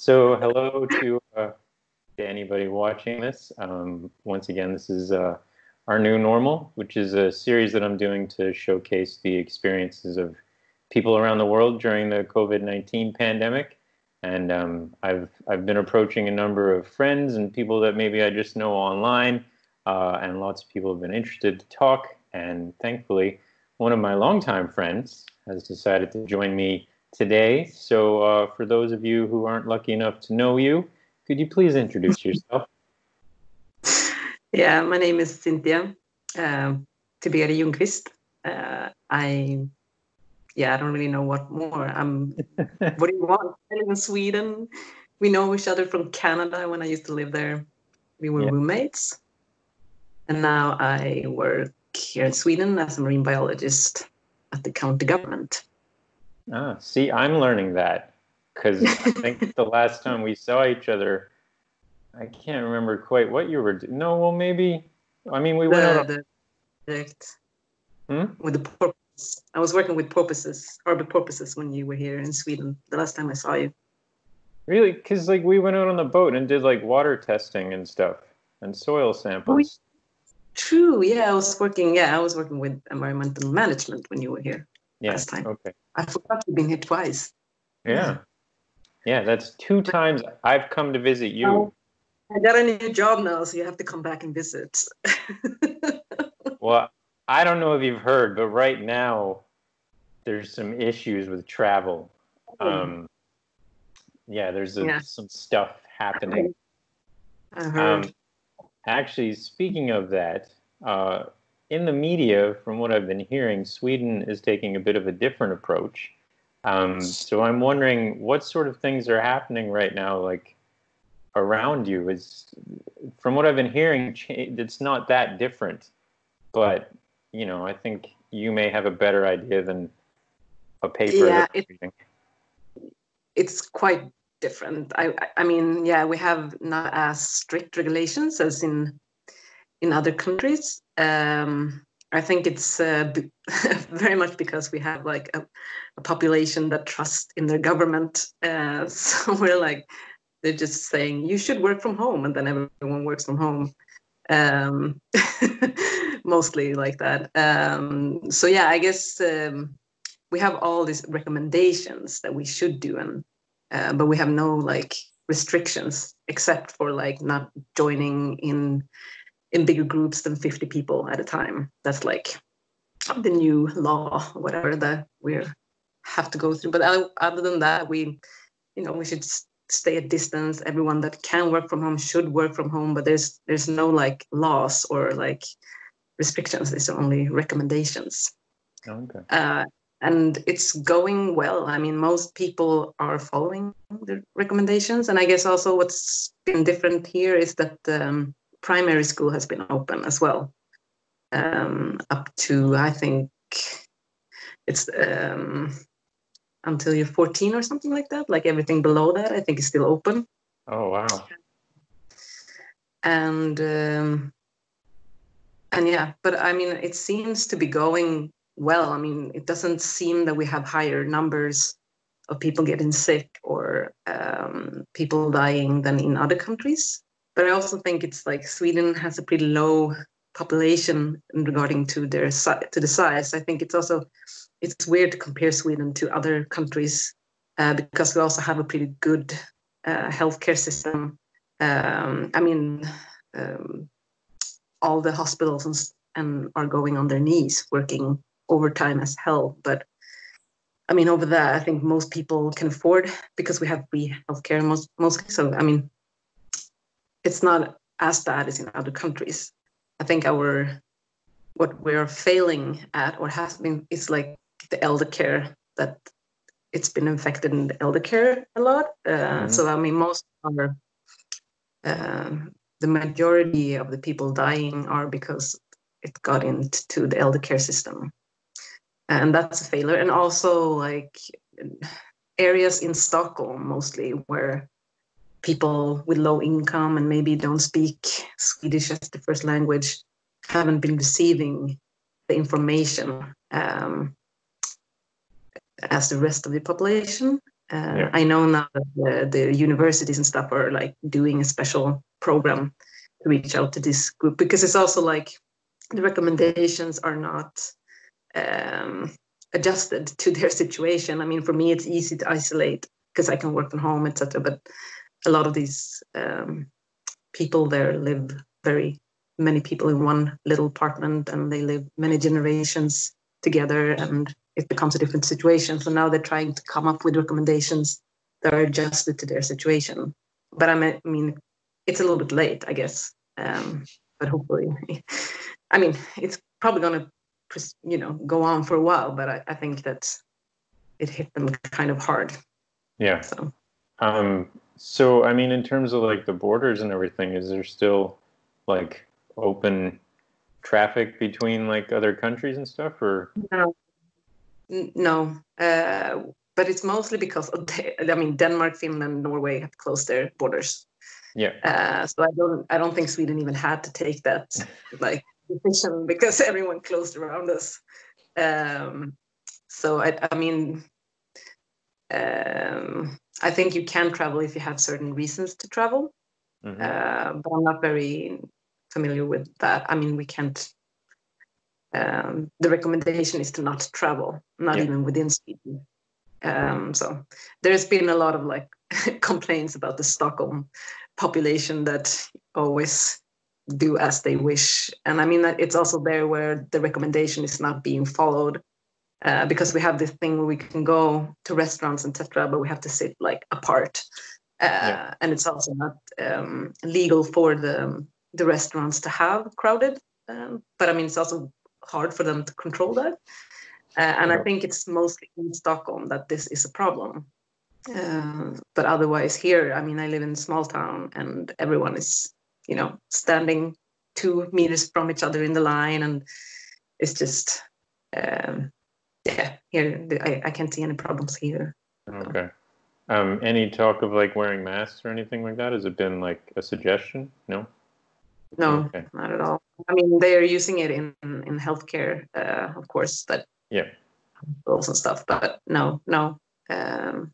So, hello to, uh, to anybody watching this. Um, once again, this is uh, our new normal, which is a series that I'm doing to showcase the experiences of people around the world during the COVID 19 pandemic. And um, I've, I've been approaching a number of friends and people that maybe I just know online, uh, and lots of people have been interested to talk. And thankfully, one of my longtime friends has decided to join me today. So, uh, for those of you who aren't lucky enough to know you, could you please introduce yourself? Yeah, my name is Cynthia uh, Tiberi Ljungqvist. Uh, I, yeah, I don't really know what more. I'm. what do you want? I live in Sweden. We know each other from Canada. When I used to live there, we were yeah. roommates, and now I work here in Sweden as a marine biologist at the county government. Ah, see, I'm learning that because I think the last time we saw each other, I can't remember quite what you were doing. No, well, maybe. I mean, we the, went out. The project hmm? with the porpoise. I was working with porpoises, or the porpoises, when you were here in Sweden the last time I saw you. Really? Because like we went out on the boat and did like water testing and stuff and soil samples. Oh, true. Yeah, I was working. Yeah, I was working with environmental management when you were here yeah, last time. Okay. I forgot you've been here twice. Yeah. Yeah, that's two times I've come to visit you. Oh, I got a new job now, so you have to come back and visit. well, I don't know if you've heard, but right now there's some issues with travel. Oh. Um, yeah, there's a, yeah. some stuff happening. I heard. Um, actually, speaking of that, uh, in the media, from what I've been hearing, Sweden is taking a bit of a different approach. Um, so I'm wondering what sort of things are happening right now, like around you. Is from what I've been hearing, it's not that different, but you know, I think you may have a better idea than a paper. Yeah, it, it's quite different. I, I mean, yeah, we have not as strict regulations as in in other countries. Um, I think it's uh, very much because we have like a, a population that trusts in their government. Uh, so we're like, they're just saying you should work from home, and then everyone works from home. Um, mostly like that. Um, so yeah, I guess um, we have all these recommendations that we should do, and uh, but we have no like restrictions except for like not joining in in bigger groups than 50 people at a time. That's like the new law, whatever that we have to go through. But other than that, we, you know, we should stay at distance. Everyone that can work from home should work from home. But there's there's no like laws or like restrictions. There's only recommendations. Okay. Uh, and it's going well. I mean, most people are following the recommendations, and I guess also what's been different here is that um, primary school has been open as well um, up to I think it's um, until you're 14 or something like that. Like everything below that, I think is still open. Oh wow! And um, and yeah, but I mean, it seems to be going well. I mean, it doesn't seem that we have higher numbers of people getting sick or um, people dying than in other countries but I also think it's like Sweden has a pretty low population in regarding to their to the size. I think it's also it's weird to compare Sweden to other countries uh, because we also have a pretty good uh, healthcare system. Um, I mean, um, all the hospitals and, and are going on their knees, working overtime as hell. But I mean, over there, I think most people can afford because we have free healthcare most mostly. So I mean, it's not as bad as in other countries. I think our what we're failing at or has been is like the elder care that it's been infected in the elder care a lot. Uh, mm-hmm. So I mean, most are uh, the majority of the people dying are because it got into the elder care system, and that's a failure. And also like areas in Stockholm mostly where people with low income and maybe don't speak Swedish as the first language haven't been receiving the information um, as the rest of the population. Uh, Yeah. I know now that the, the universities and stuff are like doing a special program to reach out to this group because it's also like the recommendations are not um, adjusted to their situation. I mean, for me, it's easy to isolate because I can work from home, etc. But a lot of these um, people there live very many people in one little apartment, and they live many generations together, and it becomes a different situation. So now they're trying to come up with recommendations that are adjusted to their situation. But I mean, it's a little bit late, I guess. Um, but hopefully, I mean, it's probably going to you know go on for a while but I, I, think that it hit them kind of hard yeah so um so i mean in terms of like the borders and everything is there still like open traffic between like other countries and stuff or? No. No. Uh, but it's mostly because i mean denmark finland norway have closed their borders. Yeah. Uh, so i don't i don't think sweden even had to take that like decision because everyone closed around us. Um, so I, I mean, um, I think you can travel if you have certain reasons to travel, mm-hmm. uh, but I'm not very familiar with that. I mean, we can't. Um, the recommendation is to not travel, not yeah. even within Sweden. Um, so there's been a lot of like complaints about the Stockholm population that always do as they wish. And I mean, it's also there where the recommendation is not being followed uh, because we have this thing where we can go to restaurants, etc., but we have to sit like apart. Uh, yeah. And it's also not um, legal for the, the restaurants to have crowded. Um, but I mean, it's also hard for them to control that. Uh, and. I think it's mostly in Stockholm that this is a problem. Uh, but otherwise, here, I mean, I live in a small town and everyone is you know standing two meters from each other in the line and it's just um, yeah here I, I can't see any problems here okay um, any talk of like wearing masks or anything like that has it been like a suggestion no no okay. not at all i mean they are using it in in healthcare uh, of course that yeah hospitals and stuff but no no um,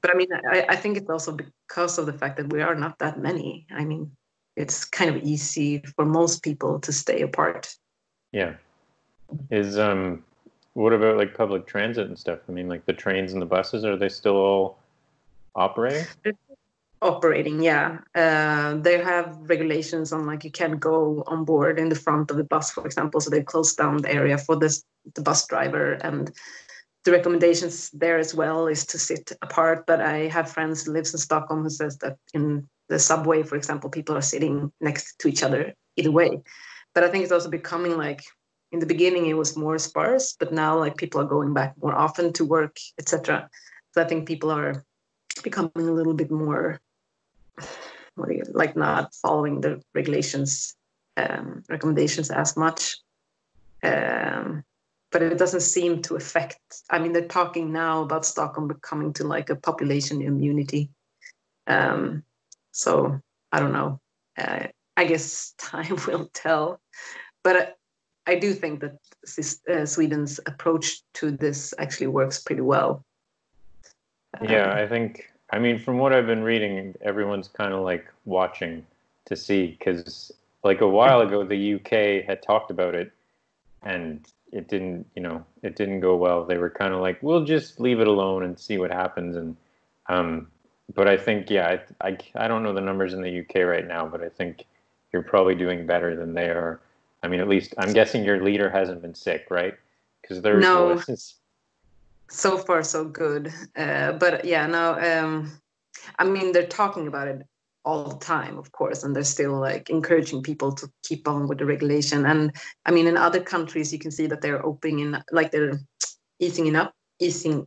but I mean, I, I think it's also because of the fact that we are not that many. I mean, it's kind of easy for most people to stay apart. Yeah. Is um, what about like public transit and stuff? I mean, like the trains and the buses, are they still all operating? Operating, yeah. Uh, they have regulations on like you can't go on board in the front of the bus, for example. So they closed down the area for this the bus driver and the recommendations there as well is to sit apart. But I have friends who lives in Stockholm who says that in the subway, for example, people are sitting next to each other either way. But I think it's also becoming like in the beginning it was more sparse, but now like people are going back more often to work, etc. So I think people are becoming a little bit more like not following the regulations um, recommendations as much. Um, but it doesn't seem to affect. I mean, they're talking now about Stockholm becoming to like a population immunity. Um, so I don't know. Uh, I guess time will tell. But I, do think that uh, Sweden's approach to this actually works pretty well. Yeah, I think. I mean, from what I've been reading, everyone's kind of like watching to see because, like a while ago, the UK had talked about it, and it didn't you know it didn't go well they were kind of like we'll just leave it alone and see what happens and um but i think yeah I, I i don't know the numbers in the uk right now but i think you're probably doing better than they are i mean at least i'm guessing your leader hasn't been sick right because there's no so far so good uh, but yeah now um i mean they're talking about it all the time, of course, and they're still like encouraging people to keep on with the regulation. And I mean, in other countries, you can see that they're opening, like they're easing it up, easing,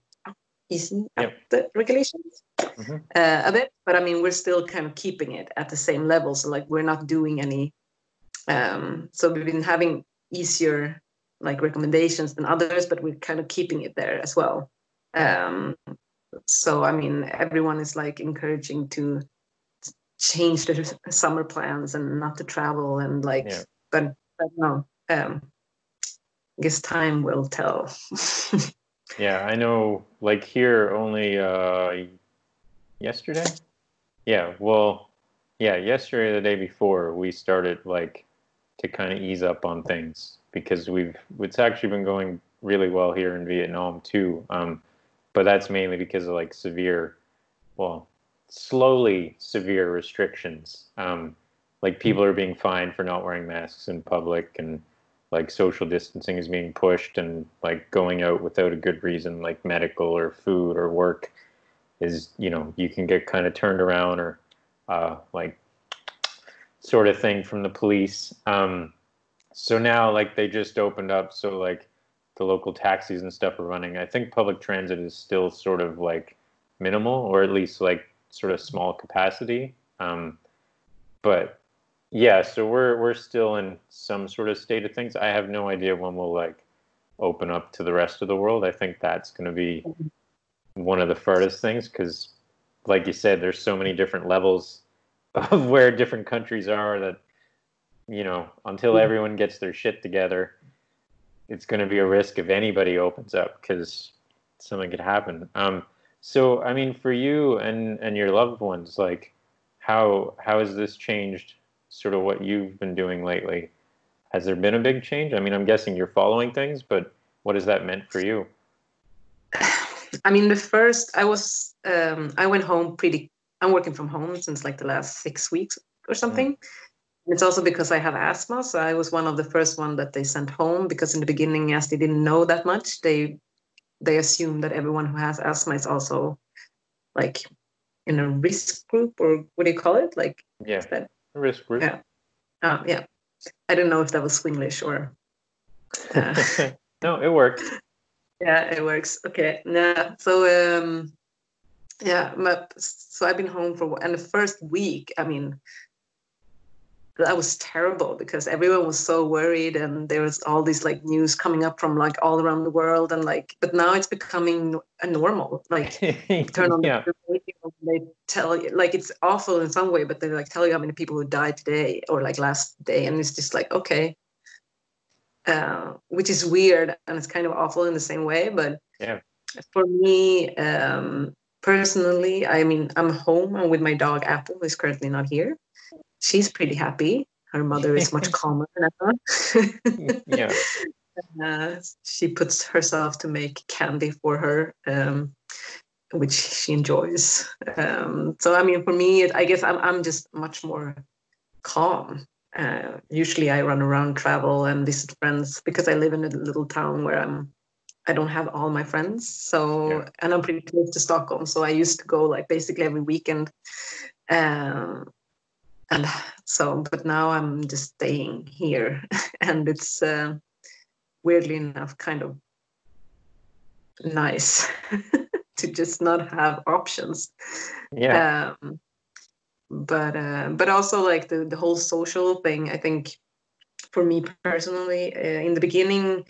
easing yep. up the regulations mm-hmm. uh, a bit. But I mean, we're still kind of keeping it at the same level. So like, we're not doing any. Um, so we've been having easier like recommendations than others, but we're kind of keeping it there as well. Um, so I mean, everyone is like encouraging to change their summer plans and not to travel and like yeah. but, but no um I guess time will tell Yeah, I know. Like here, only uh, yesterday. Yeah, well, yeah, yesterday, the day before, we started like to kind of ease up on things because we've it's actually been going really well here in Vietnam too. Um, but that's mainly because of like severe, well, slowly severe restrictions. Um, like people are being fined for not wearing masks in public and like social distancing is being pushed and like going out without a good reason like medical or food or work is you know you can get kind of turned around or uh, like sort of thing from the police um, so now like they just opened up so like the local taxis and stuff are running i think public transit is still sort of like minimal or at least like sort of small capacity um, but yeah, so we're we're still in some sort of state of things. I have no idea when we'll like open up to the rest of the world. I think that's going to be one of the furthest things because, like you said, there's so many different levels of where different countries are that you know until everyone gets their shit together, it's going to be a risk if anybody opens up because something could happen. Um, so I mean, for you and and your loved ones, like how how has this changed? sort of what you've been doing lately. Has there been a big change? I mean, I'm guessing you're following things, but what has that meant for you? I mean, the first I was um, I went home pretty. I'm working from home since like the last six weeks or something. Mm. It's also because I have asthma, so I was one of the first one that they sent home because in the beginning, as they didn't know that much, they they assume that everyone who has asthma is also like in a risk group or what do you call it? Like yeah, that risk group. Yeah. Um, yeah. I don't know if that was Swinglish or. Uh, no, it works. Yeah, it works. Okay. Yeah. So um, yeah, my, so I've been home for and the first week. I mean, that was terrible because everyone was so worried and there was all these like news coming up from like all around the world and like but now it's becoming a normal like turn on yeah. the radio they tell you like it's awful in some way but they like tell you how many people who died today or like last day and it's just like okay uh, which is weird and it's kind of awful in the same way but yeah for me um personally i mean i'm home i'm with my dog apple who's currently not here she's pretty happy. Her mother is much calmer now. yeah. Uh, she puts herself to make candy for her, um, which she enjoys. Um, so, I mean, for me, I guess I'm, I'm just much more calm. Uh, usually, I run around, travel, and visit friends because I live in a little town where I'm. I don't have all my friends, so yeah. and I'm pretty close to Stockholm, so I used to go like basically every weekend. Um, and so but now i'm just staying here and it's uh, weirdly enough kind of nice to just not have options yeah um, but uh, but also like the, the whole social thing i think for me personally uh, in the beginning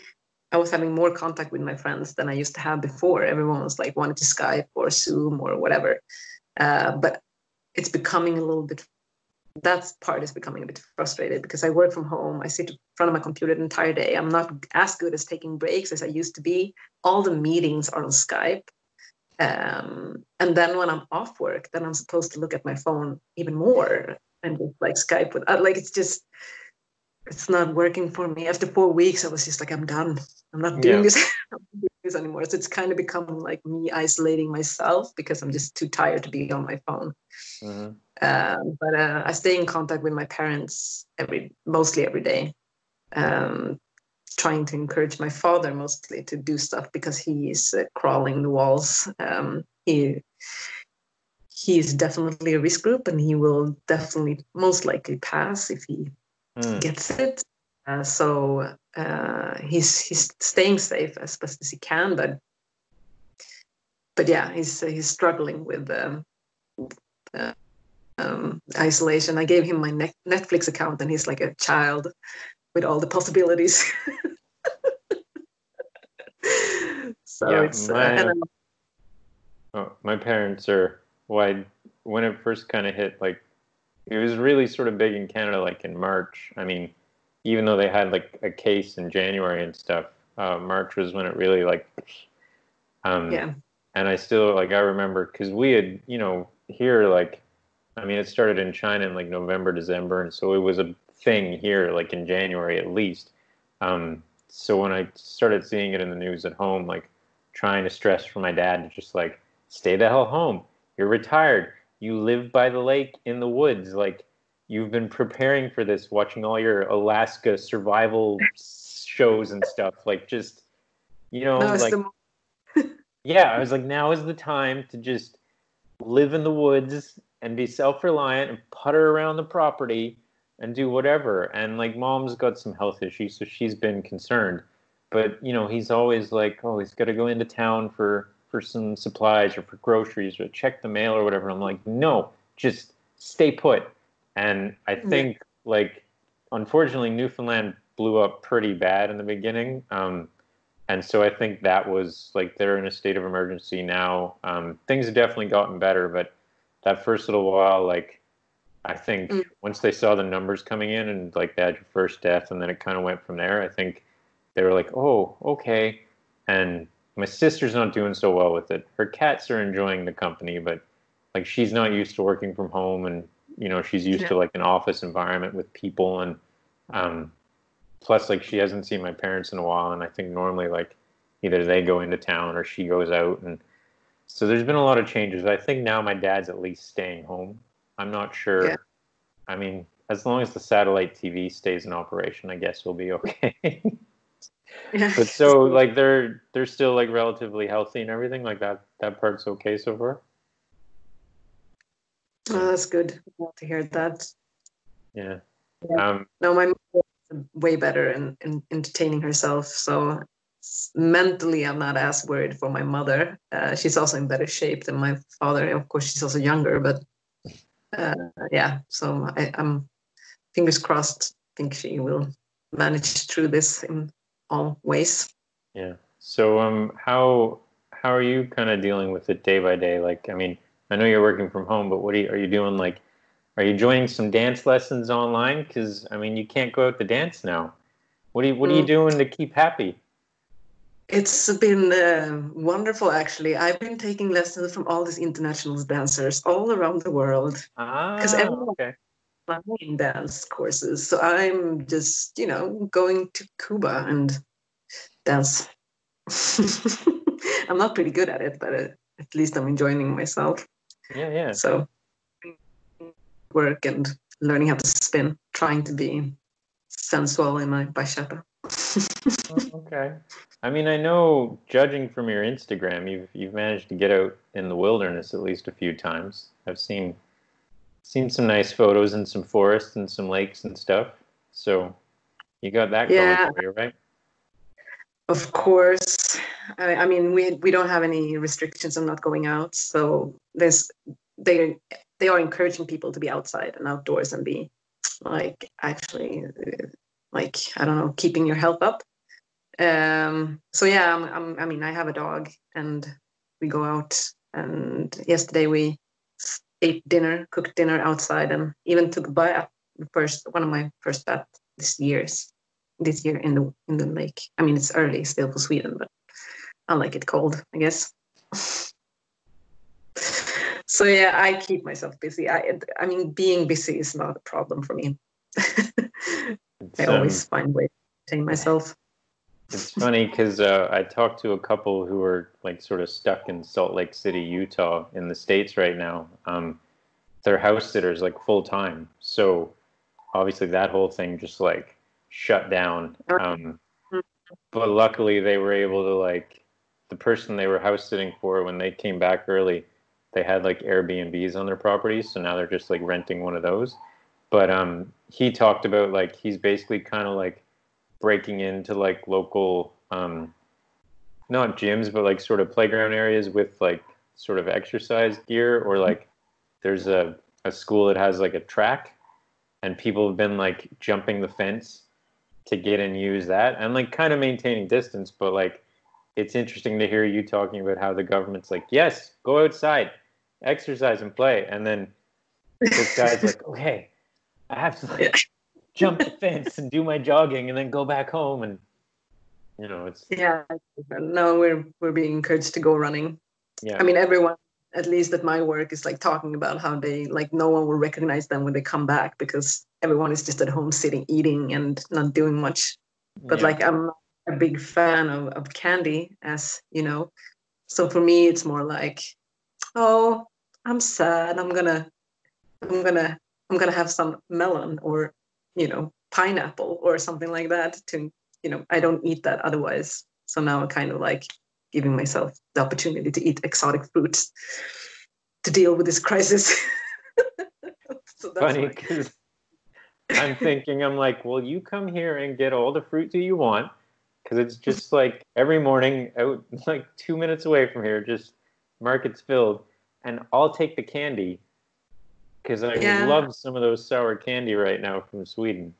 i was having more contact with my friends than i used to have before everyone was like wanted to skype or zoom or whatever uh, but it's becoming a little bit that part is becoming a bit frustrated because I work from home. I sit in front of my computer the entire day. I'm not as good as taking breaks as I used to be. All the meetings are on Skype. Um, and then when I'm off work, then I'm supposed to look at my phone even more and just like Skype with, uh, like, it's just, it's not working for me. After four weeks, I was just like, I'm done. I'm not doing yeah. this. this anymore. So it's kind of become like me isolating myself because I'm just too tired to be on my phone. Mm-hmm. Um, but uh, I stay in contact with my parents every mostly every day, um, trying to encourage my father mostly to do stuff because he is uh, crawling the walls. Um, he he is definitely a risk group, and he will definitely most likely pass if he mm. gets it. Uh, so uh, he's he's staying safe as best as he can, but but yeah, he's he's struggling with. Um, uh, um, isolation. I gave him my Netflix account, and he's like a child with all the possibilities. so yeah, it's uh, my, uh, oh, my parents are why when it first kind of hit like it was really sort of big in Canada like in March. I mean, even though they had like a case in January and stuff, uh, March was when it really like Um, Yeah. And I still like I remember because we had you know here like I mean it started in China in like November December and so it was a thing here like in January at least. Um, so when I started seeing it in the news at home, like trying to stress for my dad to just like stay the hell home. You're retired. You live by the lake in the woods. Like you've been preparing for this, watching all your Alaska survival shows and stuff. Like just you know, Now is like the yeah, I was like, now is the time to just live in the woods and be self reliant and putter around the property and do whatever. And like, mom's got some health issues, so she's been concerned. But you know, he's always like, oh, he's got to go into town for for some supplies or for groceries or check the mail or whatever. I'm like, no, just stay put. And I think like, unfortunately, Newfoundland blew up pretty bad in the beginning. Um, and so I think that was like they're in a state of emergency now. Um, things have definitely gotten better, but that first little while, like I think Mm. once they saw the numbers coming in and like they had your first death, and then it kind of went from there. I think they were like, "Oh, okay." And my sister's not doing so well with it. Her cats are enjoying the company, but like she's not used to working from home, and you know she's used Yeah. to like an office environment with people and um, plus like she hasn't seen my parents in a while and i think normally like either they go into town or she goes out and so there's been a lot of changes i think now my dad's at least staying home i'm not sure Yeah. i mean as long as the satellite tv stays in operation i guess we'll be okay. but so like they're they're still like relatively healthy and everything like that that part's okay so far Oh, that's good to hear that. yeah Yeah. um No, my mom way better in, in entertaining herself. So mentally, I'm not as worried for my mother. Uh, she's also in better shape than my father. Of course, she's also younger, but uh, yeah. So I, I'm fingers crossed. think she will manage through this in all ways. Yeah. So um how how are you kind of dealing with it day by day? Like I mean, I know you're working from home, but what are you, are you doing like are you joining some dance lessons online cuz I mean, you can't go out to dance now. What are you what are you Mm. doing to keep happy? It's been uh, wonderful, actually. I've been taking lessons from all these international dancers all around the world. Ah, everyone- okay. Online dance courses. So I'm just, you know, going to Cuba and dance. I'm not pretty good at it, but uh, at least I'm enjoying myself. Yeah, yeah. So work and learning how to spin, trying to be sensual in my bachata. Oh, okay. I mean, I know judging from your Instagram, you've you've managed to get out in the wilderness at least a few times. I've seen seen some nice photos and some forests and some lakes and stuff. So you got that Yeah. going for you, right? Of course, I, I mean we we don't have any restrictions on not going out, so there's they they are encouraging people to be outside and outdoors and be like actually like I don't know keeping your health up. Um, so yeah, I'm, I'm, I mean I have a dog and we go out and yesterday we ate dinner, cooked dinner outside, and even took a bath. The first one of my first bath this year's this year in the in the lake. I mean, it's early still for Sweden, but I like it cold, I guess. so yeah, I keep myself busy. I I mean, being busy is not a problem for me. I always find ways to entertain myself. It's funny because uh, I talked to a couple who are like sort of stuck in Salt Lake City, Utah, in the states right now. Um, they're house sitters like full time, so obviously that whole thing just like shut down. Um, but luckily, they were able to like the person they were house sitting for when they came back early. They had like Airbnbs on their properties, so now they're just like renting one of those. But um, he talked about like he's basically kind of like breaking into like local um not gyms but like sort of playground areas with like sort of exercise gear or like there's a, a school that has like a track and people have been like jumping the fence to get and use that and like kind of maintaining distance but like it's interesting to hear you talking about how the government's like yes go outside exercise and play and then this guy's like okay i have to like. Jump the fence and do my jogging and then go back home and you know, it's yeah. No, we're we're being encouraged to go running. yeah. I mean, everyone, at least at my work, is like talking about how they like no one will recognize them when they come back because everyone is just at home sitting, eating, and not doing much. But yeah. like, I'm not a big fan of, of candy, as you know. So for me, it's more like, oh, I'm sad. I'm gonna, I'm gonna, I'm gonna have some melon or, you know, pineapple or something like that. To, you know, I don't eat that otherwise. So now I'm kind of like giving myself the opportunity to eat exotic fruits to deal with this crisis. so that's funny because I'm thinking, I'm like, well, you come here and get all the fruit that you want, because it's just like every morning out like two minutes away from here, just markets filled, and I'll take the candy because I Yeah. love some of those sour candy right now from Sweden.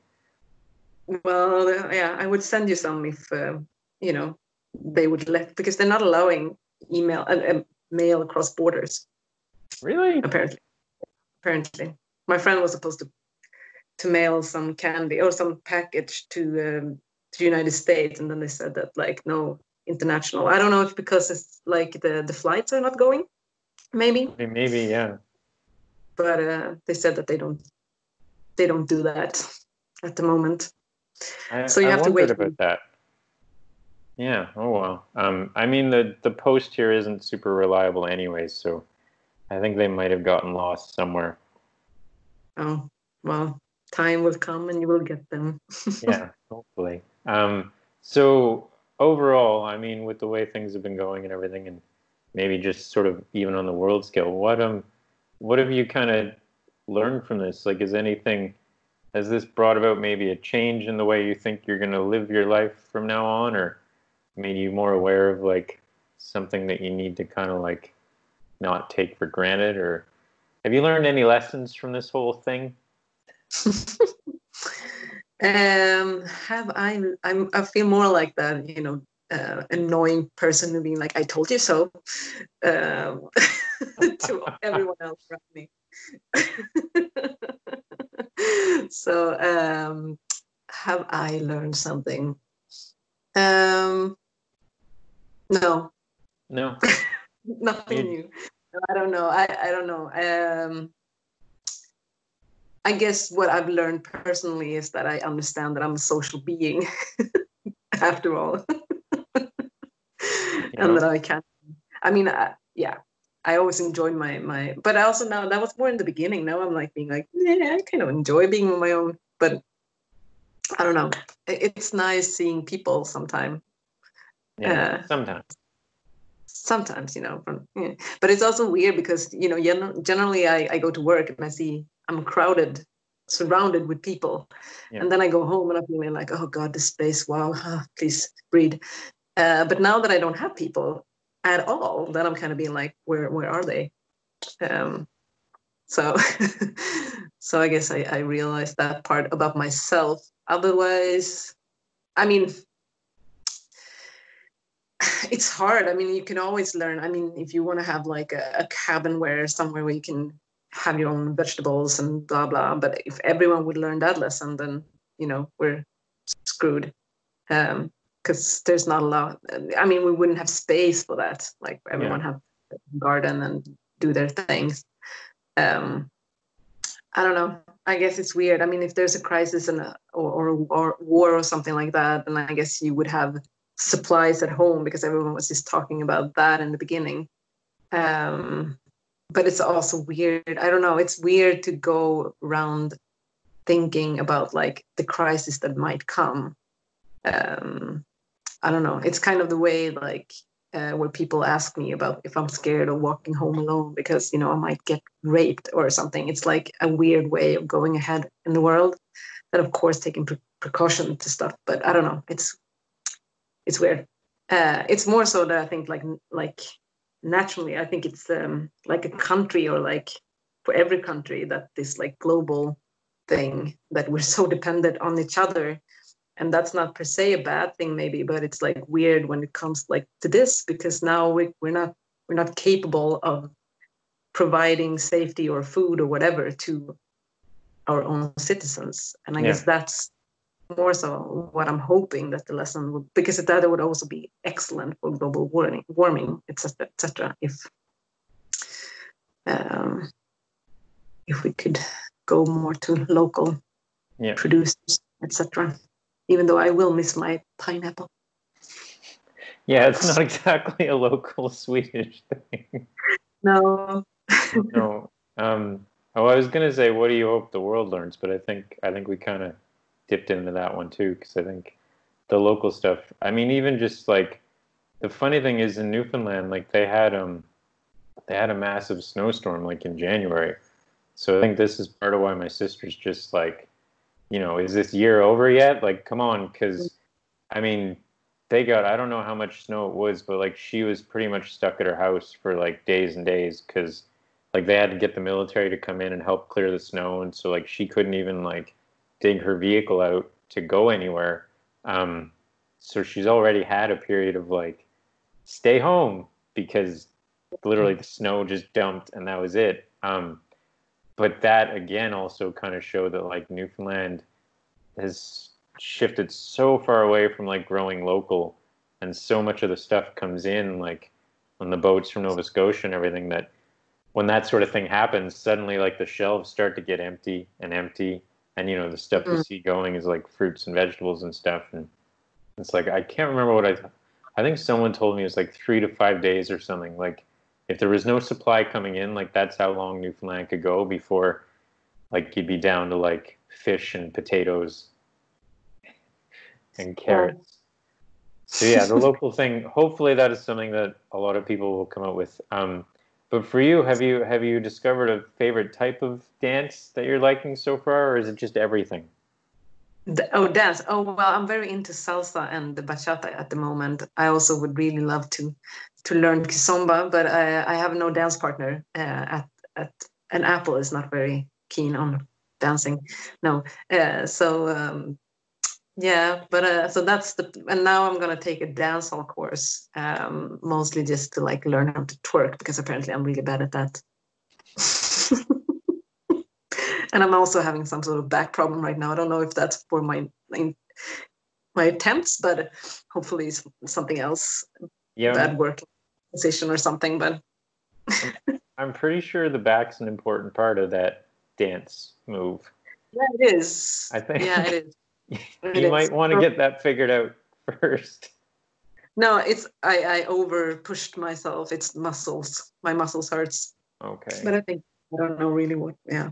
Well, uh, yeah, I would send you some if uh, you know they would let because they're not allowing email and uh, mail across borders. Really? Apparently, apparently, my friend was supposed to to mail some candy or some package to um, to the United States, and then they said that like no international. I don't know if because it's like the the flights are not going, maybe, Maybe, yeah. But uh, they said that they don't they don't do that at the moment. I, So you I have to wait. about that. Yeah. Oh well. Um, I mean, the the post here isn't super reliable, anyways. So I think they might have gotten lost somewhere. Oh well, time will come and you will get them. yeah, hopefully. Um, so overall, I mean, with the way things have been going and everything, and maybe just sort of even on the world scale, what um, what have you kind of learned from this? Like, is anything has this brought about maybe a change in the way you think you're going to live your life from now on, or made you more aware of like something that you need to kind of like not take for granted, or have you learned any lessons from this whole thing? um, have I? I'm. I feel more like that. You know, uh, annoying person being like, "I told you so," um, to everyone else around me. so, um, have I learned something? Um, no, No. nothing You- new. I don't know. I, I don't know. Um, I guess what I've learned personally is that I understand that I'm a social being after all. Yeah. and that I can. I mean, I, yeah, I always enjoyed my my, but I also now that was more in the beginning. Now I'm like being like, yeah, I kind of enjoy being on my own, but I don't know. It's nice seeing people sometime. Yeah. Uh, Sometimes. Sometimes, you know, from, yeah. but it's also weird because you know, generally I, I go to work and I see I'm crowded, surrounded with people, Yeah. and then I go home and I'm feeling like, oh god, this space, wow, please breathe. Uh, but now that I don't have people at all, then I'm kind of being like, where where are they? Um, so so I guess I, I realized that part about myself. Otherwise, I mean, it's hard. I mean, you can always learn. I mean, if you want to have like a, a cabin where somewhere where you can have your own vegetables and blah blah. But if everyone would learn that lesson, then you know we're screwed. Um, because there's not a lot. I mean, we wouldn't have space for that. Like everyone have a garden and do their things. Um, I don't know. I guess it's weird. I mean, if there's a crisis and a, or, or war, war or something like that, then I guess you would have supplies at home because everyone was just talking about that in the beginning. Um, but it's also weird. I don't know. It's weird to go around thinking about like the crisis that might come. Um, I don't know. It's kind of the way like uh, where people ask me about if I'm scared of walking home alone because you know I might get raped or something. It's like a weird way of going ahead in the world. That of course taking pre- precaution to stuff, but I don't know. It's it's weird. Uh, it's more so that I think like like naturally I think it's um, like a country or like for every country that this like global thing that we're so dependent on each other and that's not per se a bad thing maybe but it's like weird when it comes like to this because now we, we're not we're not capable of providing safety or food or whatever to our own citizens and i Yeah. guess that's more so what I'm hoping that the lesson would because that would also be excellent for global warming, warming, etc., etc. If um, if we could go more to local Yeah. producers, etc. Even though I will miss my pineapple. Yeah, it's not exactly a local Swedish thing. No, no. Um, oh, I was gonna say, what do you hope the world learns? But I think I think we kind of dipped into that one too, because I think the local stuff. I mean, even just like the funny thing is in Newfoundland, like they had um they had a massive snowstorm like in January. So I think this is part of why my sister's just like, you know, is this year over yet? Like, come on, because I mean, they got I don't know how much snow it was, but like she was pretty much stuck at her house for like days and days because like they had to get the military to come in and help clear the snow, and so like she couldn't even like dig her vehicle out to go anywhere. Um, so she's already had a period of like stay home because literally the snow just dumped and that was it. Um, but that again also kind of showed that like Newfoundland has shifted so far away from like growing local and so much of the stuff comes in like on the boats from Nova Scotia and everything that when that sort of thing happens suddenly like the shelves start to get empty and empty and you know the stuff you Mm. see going is like fruits and vegetables and stuff and it's like I can't remember what I I think someone told me it was like 3 to 5 days or something like if there was no supply coming in like that's how long Newfoundland could go before like you'd be down to like fish and potatoes and carrots. So yeah, the local thing. Hopefully, that is something that a lot of people will come up with. Um, but for you, have you have you discovered a favorite type of dance that you're liking so far, or is it just everything? Oh, dance. Oh, well, I'm very into salsa and the bachata at the moment. I also would really love to to learn kizomba, but I, I have no dance partner. Uh, at at and Apple is not very keen on dancing. No, uh, so um, yeah, but uh, so that's the and now I'm gonna take a dancehall course, um, mostly just to like learn how to twerk because apparently I'm really bad at that. and I'm also having some sort of back problem right now. I don't know if that's for my my, my attempts, but hopefully something else, Yeah, bad working position or something. But I'm pretty sure the back's an important part of that dance move. yeah, it is. I think- Yeah, it is. It you is. might want to get that figured out first. No, it's I I over pushed myself. It's muscles. My muscles hurts. Okay. But I think I don't know really what. Yeah.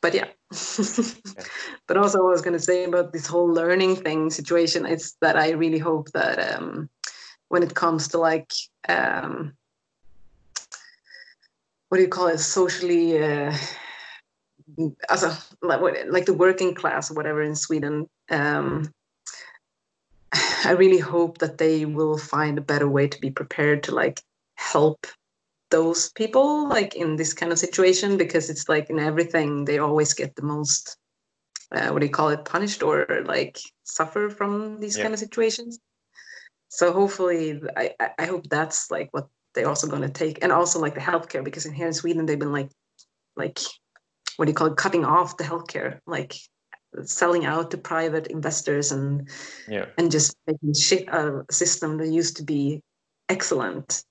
But yeah. but also, I was going to say about this whole learning thing situation is that I really hope that um, when it comes to like um, what do you call it, socially, uh, as a like, what- like the working class or whatever in Sweden. Um, I really hope that they will find a better way to be prepared to like help those people like in this kind of situation because it's like in everything they always get the most uh, what do you call it punished or like suffer from these Yeah. kind of situations so hopefully I, I- hope that's like what they're also going to take and also like the healthcare because in here in sweden they've been like like what do you call it cutting off the healthcare like selling out to private investors and Yeah. and just making shit a system that used to be excellent.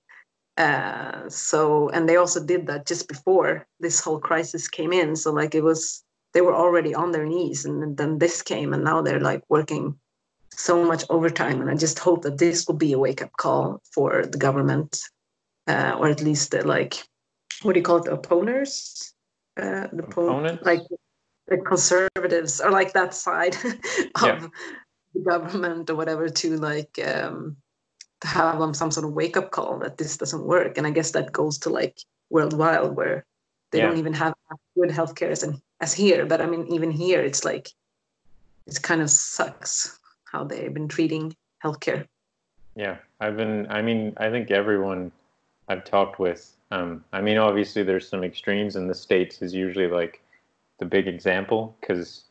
Uh, so, and they also did that just before this whole crisis came in. So, like, it was, they were already on their knees, and then this came, and now they're like working so much overtime. And I just hope that this will be a wake up call for the government, uh, or at least the, like, what do you call it, the opponents? Uh, the oppo- Opponents? like the conservatives or like that side of Yeah. the government or whatever to like um to have um, some sort of wake up call that this doesn't work and i guess that goes to like worldwide where they Yeah. don't even have good healthcare as, in, as here but i mean even here it's like it kind of sucks how they've been treating healthcare Yeah, I've been. I mean, I think everyone I've talked with. Um, I mean, obviously, there's some extremes, and the states is usually like the big example because,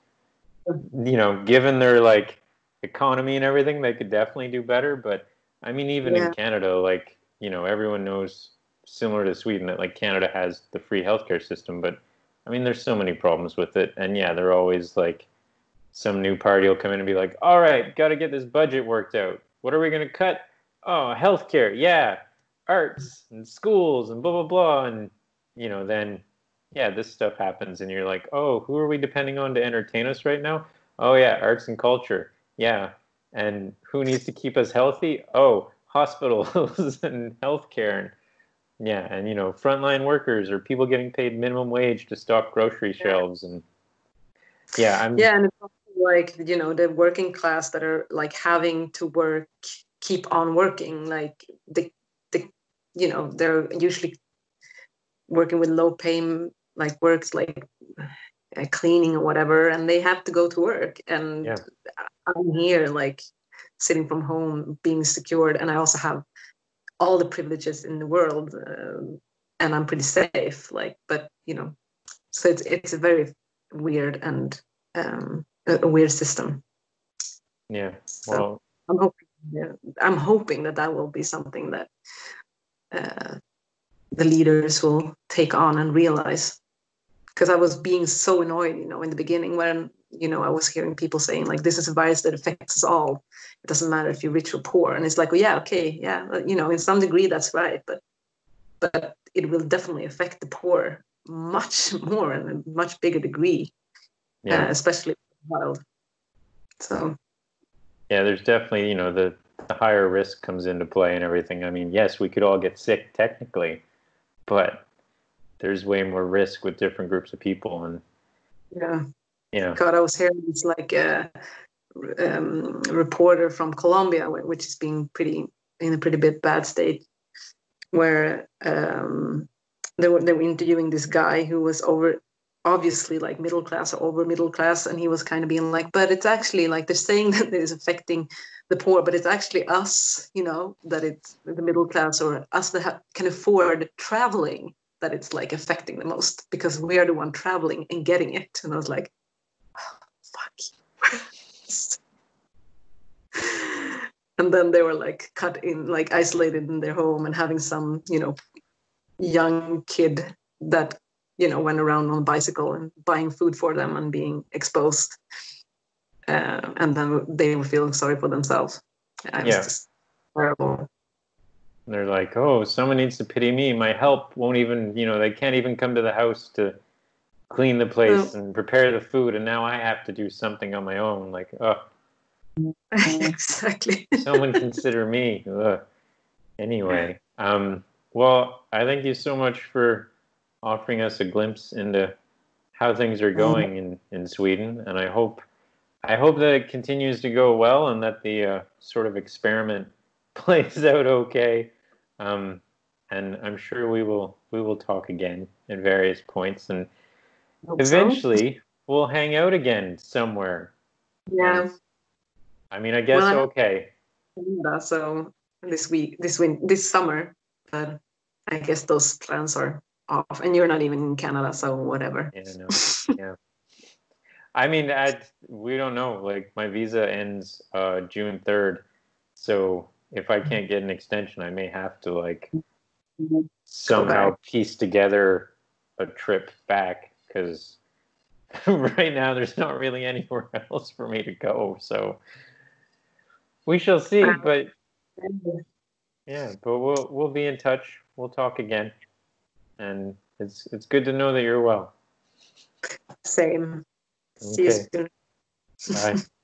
you know, given their like economy and everything, they could definitely do better. But I mean, even Yeah. in Canada, like you know, everyone knows similar to Sweden that like Canada has the free healthcare system, but I mean, there's so many problems with it, and yeah, they're always like some new party will come in and be like, all right, got to get this budget worked out. What are we going to cut? Oh, healthcare. Yeah. Arts and schools and blah, blah, blah. And, you know, then, yeah, this stuff happens. And you're like, oh, who are we depending on to entertain us right now? Oh, yeah, arts and culture. Yeah. And who needs to keep us healthy? Oh, hospitals and healthcare. And, yeah. And, you know, frontline workers or people getting paid minimum wage to stock grocery shelves. And, yeah, I'm. Yeah. And it's like you know the working class that are like having to work keep on working like the the you know they're usually working with low pay like works like uh, cleaning or whatever and they have to go to work and yeah. i'm here like sitting from home being secured and i also have all the privileges in the world uh, and i'm pretty safe like but you know so it's it's a very weird and um, a, weird system. Yeah. Well, so I'm hoping. Yeah, I'm hoping that that will be something that uh, the leaders will take on and realize. Because I was being so annoyed, you know, in the beginning when you know I was hearing people saying like, "This is a virus that affects us all. It doesn't matter if you're rich or poor." And it's like, well, yeah, okay, yeah, you know, in some degree that's right, but but it will definitely affect the poor much more in a much bigger degree, yeah. uh, especially wild. So yeah, there's definitely you know the, the higher risk comes into play and everything. I mean, yes, we could all get sick technically, but there's way more risk with different groups of people and yeah yeah god i was hearing this like a um, reporter from colombia which is being pretty in a pretty bit bad state where um, they were they were interviewing this guy who was over obviously like middle class or over middle class and he was kind of being like but it's actually like they're saying that it is affecting the poor but it's actually us you know that it's the middle class or us that ha- can afford traveling that it's like affecting the most because we are the one traveling and getting it. And i was like oh, fuck and then they were like cut in like isolated in their home and having some you know young kid that you know went around on a bicycle and buying food for them and being exposed uh, and then they were feeling sorry for themselves. It yeah. terrible. They're like oh someone needs to pity me. My help won't even you know they can't even come to the house to clean the place and prepare the food and now i have to do something on my own. Like oh exactly. Someone consider me. Ugh. anyway um, well i thank you so much for offering us a glimpse into how things are going in, in Sweden, and I hope I hope that it continues to go well and that the uh, sort of experiment plays out okay. Um, and I'm sure we will we will talk again at various points, and eventually so. we'll hang out again somewhere. Yeah. I mean, I guess well, okay. So this week, this win, this summer, but I guess those plans are off, and you're not even in Canada, so whatever. Yeah, no, yeah. I mean, I, we don't know. Like my visa ends uh, June third, so if I can't get an extension, I may have to like somehow piece together a trip back because right now there's not really anywhere else for me to go. So we shall see. But yeah, but we'll we'll be in touch. We'll talk again and it's it's good to know that you're well. Same. Okay. See you soon. Bye.